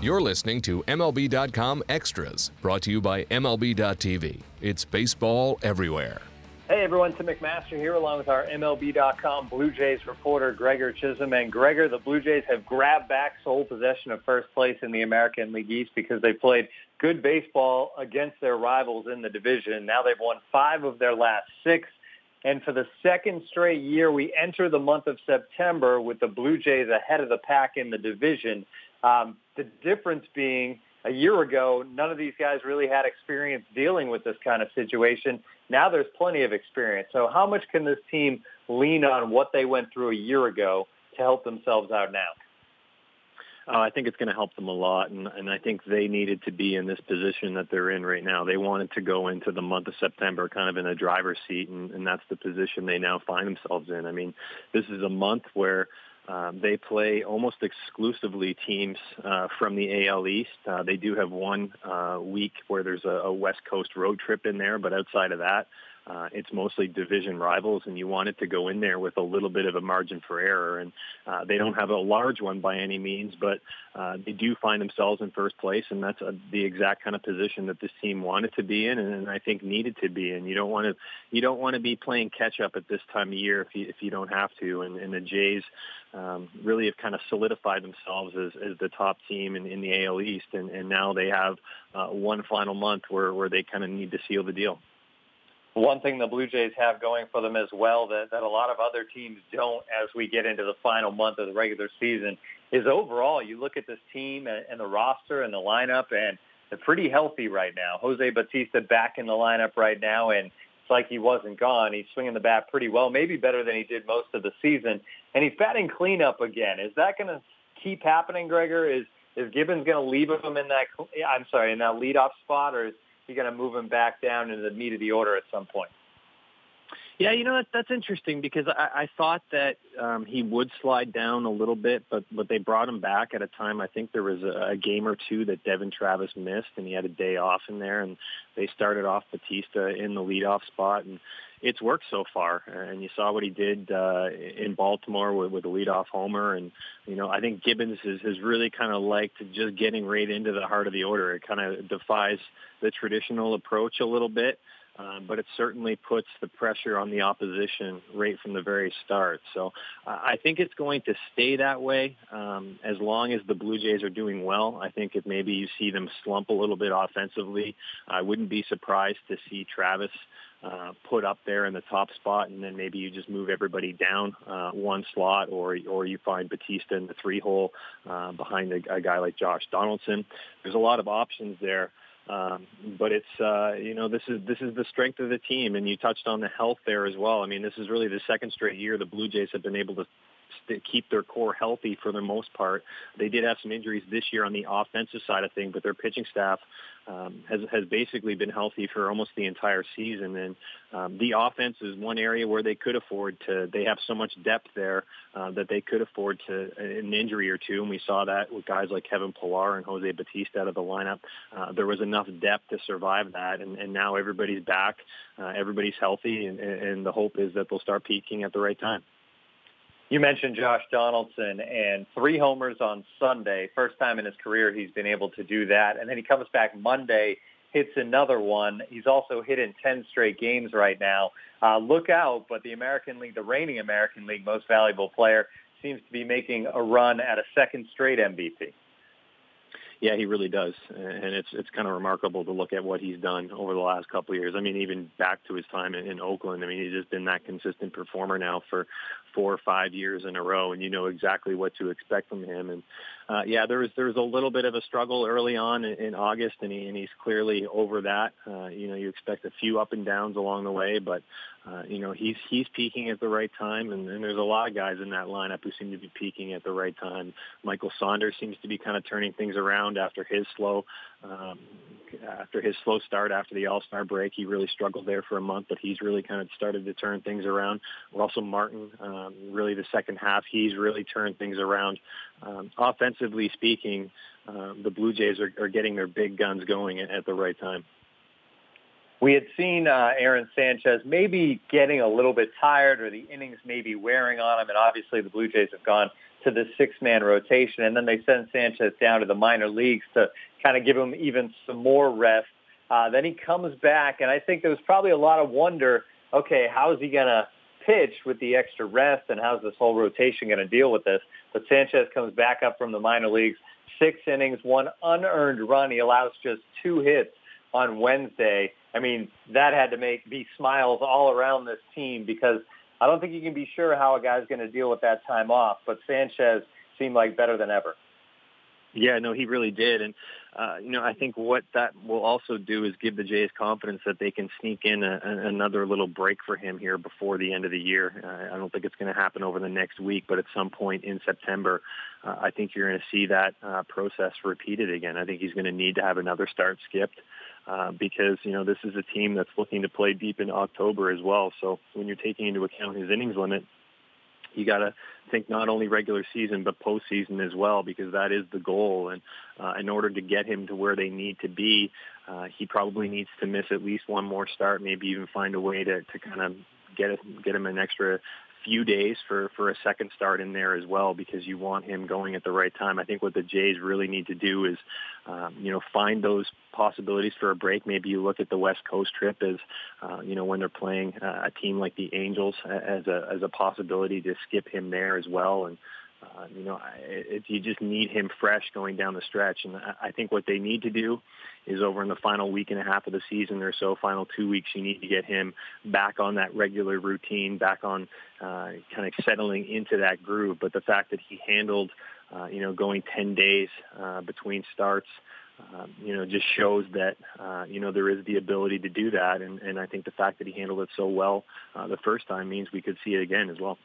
You're listening to MLB.com Extras, brought to you by MLB.tv. It's baseball everywhere. Hey everyone, Tim McMaster here along with our MLB.com Blue Jays reporter Gregor Chisholm. And Gregor, the Blue Jays have grabbed back sole possession of first place in the American League East because they played good baseball against their rivals in the division. Now they've won five of their last six. And for the second straight year, we enter the month of September with the Blue Jays ahead of the pack in the division. Um, the difference being a year ago, none of these guys really had experience dealing with this kind of situation. Now there's plenty of experience. So how much can this team lean on what they went through a year ago to help themselves out now? Uh, I think it's going to help them a lot, and, and I think they needed to be in this position that they're in right now. They wanted to go into the month of September kind of in a driver's seat, and, and that's the position they now find themselves in. I mean, this is a month where um, they play almost exclusively teams uh, from the AL East. Uh, they do have one uh, week where there's a, a West Coast road trip in there, but outside of that, uh, it's mostly division rivals, and you want it to go in there with a little bit of a margin for error. And uh, they don't have a large one by any means, but uh, they do find themselves in first place, and that's a, the exact kind of position that this team wanted to be in, and, and I think needed to be in. You don't want to you don't want to be playing catch up at this time of year if you if you don't have to. And, and the Jays um, really have kind of solidified themselves as, as the top team in, in the AL East, and, and now they have uh, one final month where where they kind of need to seal the deal. One thing the Blue Jays have going for them as well that, that a lot of other teams don't as we get into the final month of the regular season is overall, you look at this team and, and the roster and the lineup, and they're pretty healthy right now. Jose Bautista back in the lineup right now, and it's like he wasn't gone. He's swinging the bat pretty well, maybe better than he did most of the season, and he's batting cleanup again. Is that going to keep happening, Gregor? Is is Gibbons going to leave him in that? I'm sorry, in that leadoff spot, or is you got to move him back down into the meat of the order at some point. Yeah, you know that, that's interesting because I, I thought that um, he would slide down a little bit, but but they brought him back at a time. I think there was a, a game or two that Devon Travis missed, and he had a day off in there, and they started off Bautista in the leadoff spot, and it's worked so far. And you saw what he did uh, in Baltimore with, with a leadoff homer, and you know I think Gibbons has, has really kind of liked just getting right into the heart of the order. It kind of defies the traditional approach a little bit um, but it certainly puts the pressure on the opposition right from the very start. So uh, I think it's going to stay that way um, as long as the Blue Jays are doing well. I think if maybe you see them slump a little bit offensively, I wouldn't be surprised to see Travis uh, put up there in the top spot, and then maybe you just move everybody down uh, one slot, or or you find Bautista in the three hole uh, behind a, a guy like Josh Donaldson. There's a lot of options there. Um, but it's uh, you know this is this is the strength of the team, and you touched on the health there as well. I mean, this is really the second straight year the Blue Jays have been able to keep their core healthy for the most part. They did have some injuries this year on the offensive side of things, but their pitching staff um, has has basically been healthy for almost the entire season. And um, the offense is one area where they could afford to. They have so much depth there uh, that they could afford to an injury or two, and we saw that with guys like Kevin Pillar and Jose Bautista out of the lineup. Uh, there was enough depth to survive that, and, and now everybody's back, uh, everybody's healthy, and, and the hope is that they'll start peaking at the right time. You mentioned Josh Donaldson and three homers on Sunday. First time in his career he's been able to do that. And then he comes back Monday, hits another one. He's also hit in 10 straight games right now. Uh, look out, but the American League, the reigning American League most valuable player, seems to be making a run at a second straight MVP. Yeah, he really does, and it's it's kind of remarkable to look at what he's done over the last couple of years. I mean, even back to his time in, in Oakland. I mean, he's just been that consistent performer now for four or five years in a row, and you know exactly what to expect from him. And uh, yeah, there was there was a little bit of a struggle early on in, in August, and he and he's clearly over that. Uh, you know, you expect a few up and downs along the way, but uh, you know he's he's peaking at the right time, and, and there's a lot of guys in that lineup who seem to be peaking at the right time. Michael Saunders seems to be kind of turning things around after his slow um, after his slow start after the All Star break. He really struggled there for a month, but he's really kind of started to turn things around. Russell Martin, um, really the second half, he's really turned things around. Um, offensively speaking, uh, the Blue Jays are, are getting their big guns going at, at the right time. we had seen uh, Aaron Sanchez maybe getting a little bit tired or the innings maybe wearing on him. And obviously the Blue Jays have gone to the six-man rotation. And then they send Sanchez down to the minor leagues to kind of give him even some more rest. Uh, then he comes back, and I think there was probably a lot of wonder, okay, how is he going to pitch with the extra rest, and how's this whole rotation going to deal with this? But Sanchez comes back up from the minor leagues, six innings, one unearned run. He allows just two hits on Wednesday. I mean, that had to make be smiles all around this team because I don't think you can be sure how a guy's going to deal with that time off. But Sanchez seemed like better than ever. Yeah, no, he really did, and uh, you know, I think what that will also do is give the Jays confidence that they can sneak in a, a, another little break for him here before the end of the year. Uh, I don't think it's going to happen over the next week, but at some point in September, uh, I think you're going to see that uh, process repeated again. I think he's going to need to have another start skipped. Because you know this is a team that's looking to play deep in October as well. So when you're taking into account his innings limit, you got to think not only regular season but postseason as well because that is the goal. And uh, in order to get him to where they need to be, uh, he probably needs to miss at least one more start, maybe even find a way to to kind of get get him an extra few days for for a second start in there as well because you want him going at the right time. I think what the Jays really need to do is, um, you know, find those possibilities for a break. Maybe you look at the West Coast trip as, uh, you know, when they're playing uh, a team like the Angels as a as a possibility to skip him there as well and. Uh, you know, it, it, you just need him fresh going down the stretch, and I, I think what they need to do is over in the final week and a half of the season or so, final two weeks, you need to get him back on that regular routine, back on uh, kind of settling into that groove. But the fact that he handled, uh, you know, going 10 days uh, between starts, uh, you know, just shows that, uh, you know, there is the ability to do that. And, and I think the fact that he handled it so well uh, the first time means we could see it again as well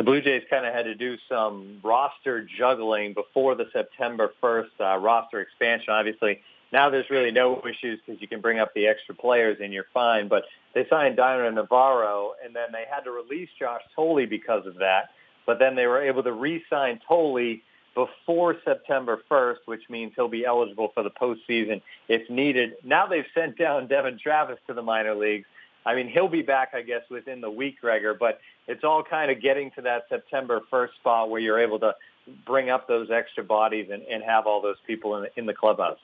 the Blue Jays kind of had to do some roster juggling before the September 1st uh, roster expansion. Obviously, now there's really no issues because you can bring up the extra players and you're fine. But they signed Dioner Navarro, and then they had to release Josh Thole because of that. But then they were able to re-sign Thole before September 1st, which means he'll be eligible for the postseason if needed. Now they've sent down Devon Travis to the minor leagues. I mean, he'll be back, I guess, within the week, Gregor, but it's all kind of getting to that September 1st spot where you're able to bring up those extra bodies and, and have all those people in the, in the clubhouse.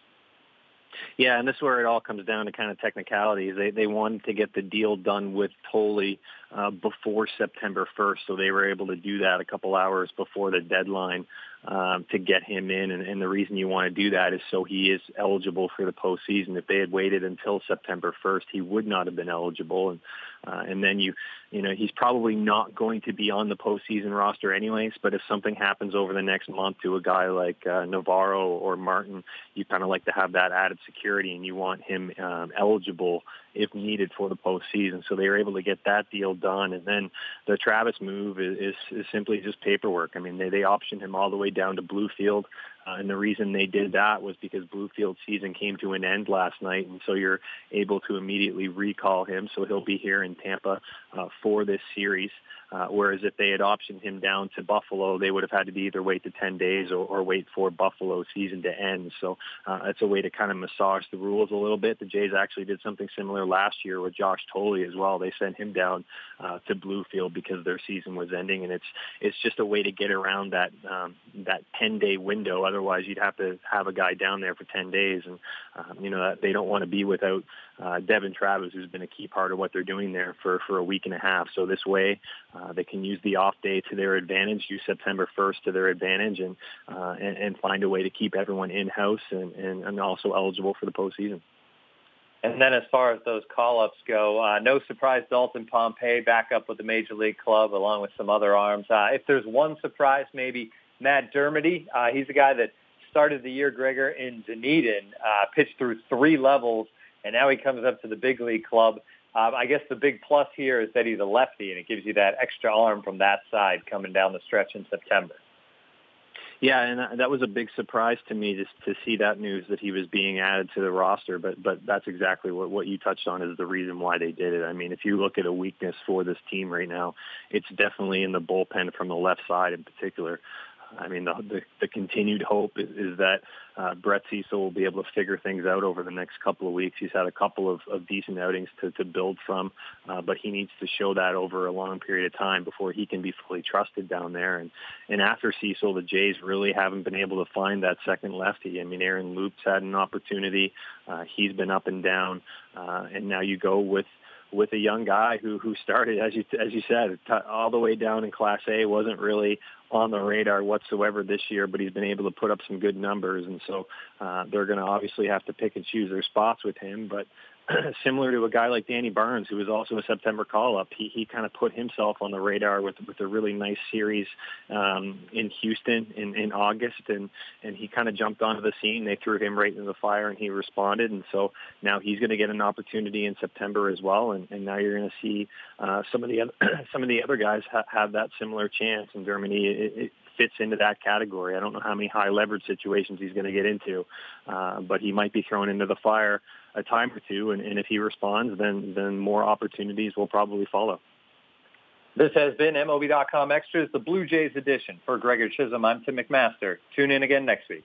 Yeah, and this is where it all comes down to kind of technicalities. They they wanted to get the deal done with Thole uh, before September 1st, so they were able to do that a couple hours before the deadline um, to get him in. And, and the reason you want to do that is so he is eligible for the postseason. If they had waited until September 1st, he would not have been eligible. And uh, and then you, you know, he's probably not going to be on the postseason roster anyways. But if something happens over the next month to a guy like uh, Navarro or Martin, you kind of like to have that added security, and you want him um, eligible if needed for the postseason. So they were able to get that deal done. And then the Travis move is, is, is simply just paperwork. I mean, they, they optioned him all the way down to Bluefield. Uh, and the reason they did that was because Bluefield season came to an end last night, and so you're able to immediately recall him. So he'll be here in Tampa uh, for this series. Uh, whereas if they had optioned him down to Buffalo, they would have had to either wait the 10 days or, or wait for Buffalo season to end. So uh, it's a way to kind of massage the rules a little bit. The Jays actually did something similar last year with Josh Thole as well. They sent him down uh, to Bluefield because their season was ending, and it's it's just a way to get around that um, that 10 day window. Otherwise, you'd have to have a guy down there for 10 days, and um, you know they don't want to be without uh, Devon Travis, who's been a key part of what they're doing there for for a week and a half. So this way, uh, they can use the off day to their advantage, use September 1st to their advantage, and uh, and, and find a way to keep everyone in house and, and, and also eligible for the postseason. And then as far as those call-ups go, uh, no surprise, Dalton Pompey back up with the Major League Club along with some other arms. Uh, if there's one surprise, maybe Matt Dermody. Uh, he's a guy that started the year, Gregor, in Dunedin, pitched through three levels, and now he comes up to the big league club. Um, I guess the big plus here is that he's a lefty, and it gives you that extra arm from that side coming down the stretch in September. Yeah, and that was a big surprise to me just to see that news that he was being added to the roster. But but that's exactly what what you touched on is the reason why they did it. I mean, if you look at a weakness for this team right now, it's definitely in the bullpen from the left side in particular. I mean, the, the, the continued hope is, is that uh, Brett Cecil will be able to figure things out over the next couple of weeks. He's had a couple of, of decent outings to, to build from, uh, but he needs to show that over a long period of time before he can be fully trusted down there. And and after Cecil, the Jays really haven't been able to find that second lefty. I mean, Aaron Loup's had an opportunity. Uh, he's been up and down, uh, and now you go with with a young guy who who started as you as you said all the way down in Class A wasn't really on the radar whatsoever this year, but he's been able to put up some good numbers, and so uh, they're going to obviously have to pick and choose their spots with him. But similar to a guy like Danny Barnes, who was also a September call-up. He he kind of put himself on the radar with with a really nice series um, in Houston in, in August, and and he kind of jumped onto the scene. They threw him right into the fire, and he responded. And so now he's going to get an opportunity in September as well. And, and now you're going to see uh, some of the other, some of the other guys ha- have that similar chance in Dermody. It, it, fits into that category. I don't know how many high leverage situations he's going to get into, uh, but he might be thrown into the fire a time or two, and, and if he responds, then then more opportunities will probably follow. This has been MLB.com Extras, the Blue Jays edition. For Gregor Chisholm, I'm Tim McMaster. Tune in again next week.